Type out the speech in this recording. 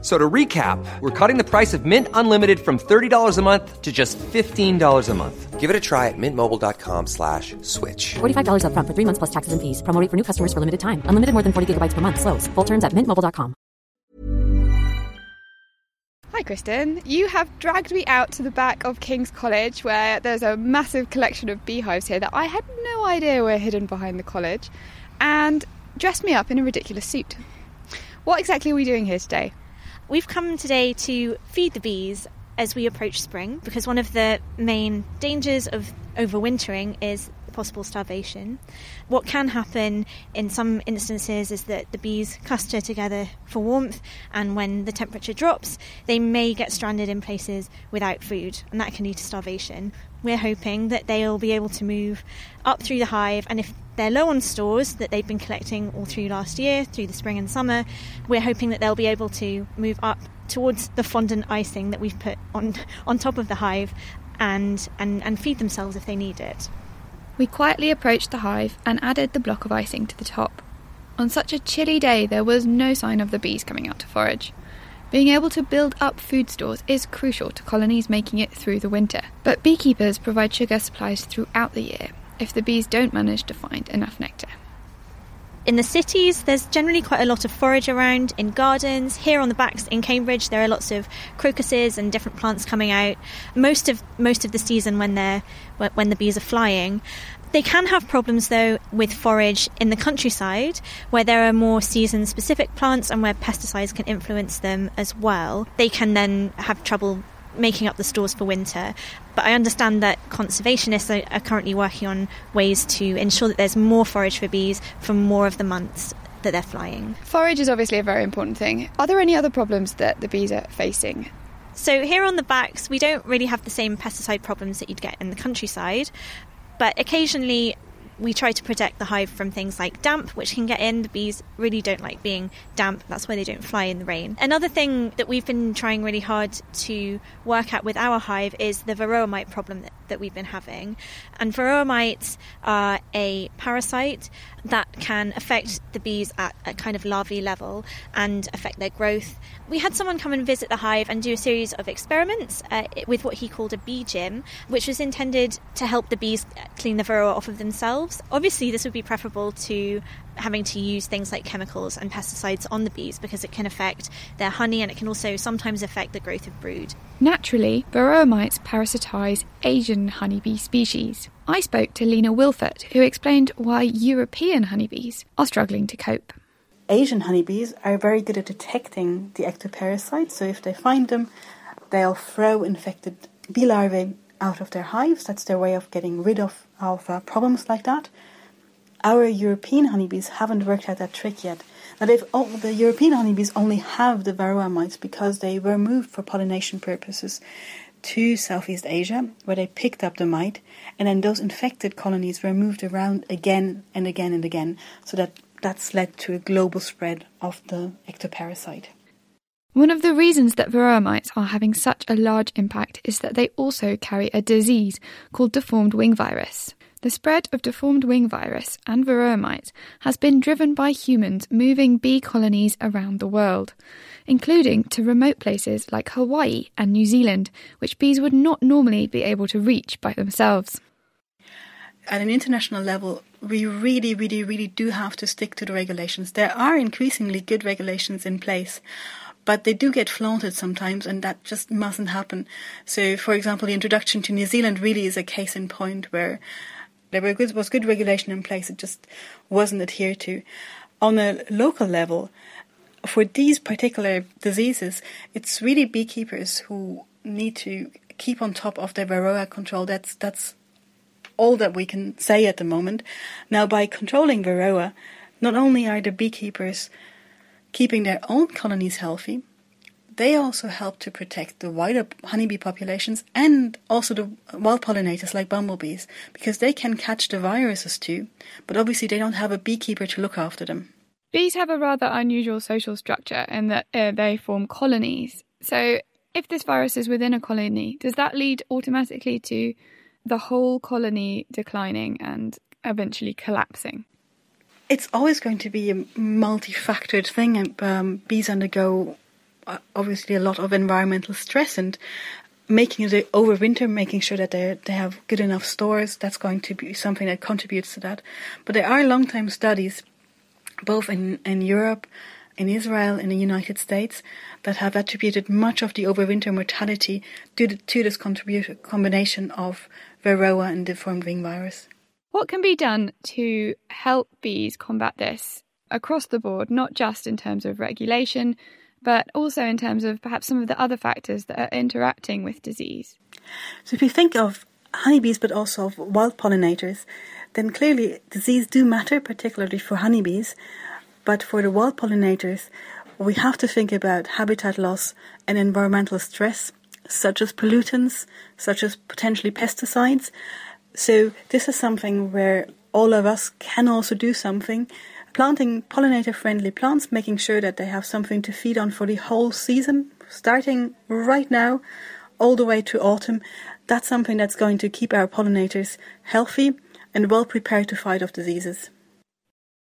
So to recap, we're cutting the price of Mint Unlimited from $30 a month to just $15 a month. Give it a try at mintmobile.com slash switch. $45 upfront for three months plus taxes and fees. Promo rate for new customers for limited time. Unlimited more than 40 gigabytes per month. Slows. Full terms at mintmobile.com. Hi, Kristen. You have dragged me out to the back of King's College where there's a massive collection of beehives here that I had no idea were hidden behind the college and dressed me up in a ridiculous suit. What exactly are we doing here today? We've come today to feed the bees as we approach spring because one of the main dangers of overwintering is possible starvation. What can happen in some instances is that the bees cluster together for warmth, and when the temperature drops, they may get stranded in places without food, and that can lead to starvation. We're hoping that they'll be able to move up through the hive, and if they're low on stores that they've been collecting all through last year, through the spring and summer, we're hoping that they'll be able to move up towards the fondant icing that we've put on on top of the hive and, and, and feed themselves if they need it. We quietly approached the hive and added the block of icing to the top. On such a chilly day, there was no sign of the bees coming out to forage. Being able to build up food stores is crucial to colonies making it through the winter, but beekeepers provide sugar supplies throughout the year if the bees don't manage to find enough nectar. In the cities, there's generally quite a lot of forage around in gardens. Here on the backs in Cambridge, there are lots of crocuses and different plants coming out. Most of most of the season when they're when the bees are flying. They can have problems though with forage in the countryside where there are more season specific plants and where pesticides can influence them as well. They can then have trouble making up the stores for winter. But I understand that conservationists are, are currently working on ways to ensure that there's more forage for bees for more of the months that they're flying. Forage is obviously a very important thing. Are there any other problems that the bees are facing? So, here on the backs, we don't really have the same pesticide problems that you'd get in the countryside, but occasionally we try to protect the hive from things like damp, which can get in. The bees really don't like being damp. That's why they don't fly in the rain. Another thing that we've been trying really hard to work at with our hive is the varroa mite problem that, we've been having. And varroa mites are a parasite that can affect the bees at a kind of larvae level and affect their growth. We had someone come and visit the hive and do a series of experiments uh, with what he called a bee gym, which was intended to help the bees clean the varroa off of themselves. Obviously, this would be preferable to having to use things like chemicals and pesticides on the bees because it can affect their honey and it can also sometimes affect the growth of brood. Naturally, varroa mites parasitise Asian honeybee species. I spoke to Lena Wilfert, who explained why European honeybees are struggling to cope. Asian honeybees are very good at detecting the ectoparasites, so if they find them, they'll throw infected bee larvae out of their hives. That's their way of getting rid of, of uh, problems like that. Our European honeybees haven't worked out that trick yet. Now, they've all, the European honeybees only have the varroa mites because they were moved for pollination purposes to Southeast Asia, where they picked up the mite, and then those infected colonies were moved around again and again and again, so that that's led to a global spread of the ectoparasite. One of the reasons that varroa mites are having such a large impact is that they also carry a disease called deformed wing virus. The spread of deformed wing virus and varroa mites has been driven by humans moving bee colonies around the world, including to remote places like Hawaii and New Zealand, which bees would not normally be able to reach by themselves. At an international level, we really, really, really do have to stick to the regulations. There are increasingly good regulations in place, but they do get flaunted sometimes, and that just mustn't happen. So, for example, the introduction to New Zealand really is a case in point where there was good regulation in place, it just wasn't adhered to. On a local level, for these particular diseases, it's really beekeepers who need to keep on top of their varroa control. That's that's all that we can say at the moment. Now, by controlling varroa, not only are the beekeepers keeping their own colonies healthy, they also help to protect the wider honeybee populations and also the wild pollinators like bumblebees because they can catch the viruses too, but obviously they don't have a beekeeper to look after them. Bees have a rather unusual social structure in that uh, they form colonies. So, if this virus is within a colony, does that lead automatically to the whole colony declining and eventually collapsing? It's always going to be a multi-factored thing. Um, bees undergo Uh, obviously a lot of environmental stress and making it overwinter, making sure that they they have good enough stores. That's going to be something that contributes to that. But there are long-time studies, both in in Europe, in Israel, in the United States, that have attributed much of the overwinter mortality the, to this combination of Varroa and deformed wing virus. What can be done to help bees combat this across the board, not just in terms of regulation, but also in terms of perhaps some of the other factors that are interacting with disease. So, if you think of honeybees but also of wild pollinators, then clearly disease do matter, particularly for honeybees. But for the wild pollinators, we have to think about habitat loss and environmental stress, such as pollutants, such as potentially pesticides. So, this is something where all of us can also do something planting pollinator friendly plants, making sure that they have something to feed on for the whole season, starting right now all the way to autumn. That's something that's going to keep our pollinators healthy and well prepared to fight off diseases.